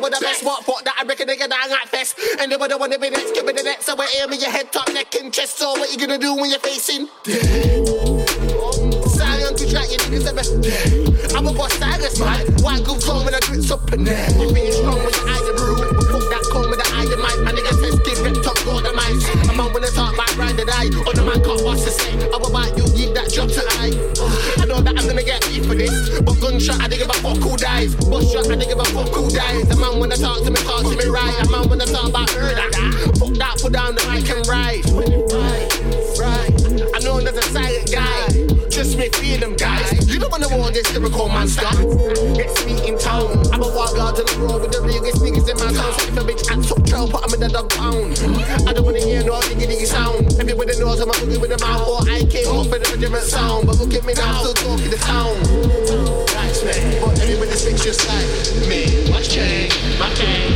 Back and I said I was the best. What fuck that I reckon nigga that I got fest. And they would wanna be next, give me the next. So I aim in your head, top, neck, and chest. So what you gonna do when you're facing Silent to track your niggas ever I'm a boss stylist, man. White good chrome when I grits up and there. You being strong when your eyes are blue. Fuck that comb with the eye, the mic. My nigga says give rep top, go the mic. I'm on when I talk about ride the die. On the man can't watch the say. I will buy you, give that drop to eye. I know that I'm gonna get beat for this. But gunshot, I think about fuck who dies. Bus shot, I think about fuck who dies. Talk to me, talk to me right. The man I talk about murder. Fuck that, put down the mic and ride. Right, right. I know there's a silent guy. Just me feel them guys. You don't wanna war this lyrical monster. Gets me in town. I'm a walk out to the road with the realest niggas in my town. So if a bitch acts up, try put 'em in the dog pound. I don't wanna hear no diggy diggy sound. Everybody knows I'm a boogie with a mouth. Or I came up with a different sound. But look at me now, I'm still talking the town. That's me. But just like me. What's change? My change.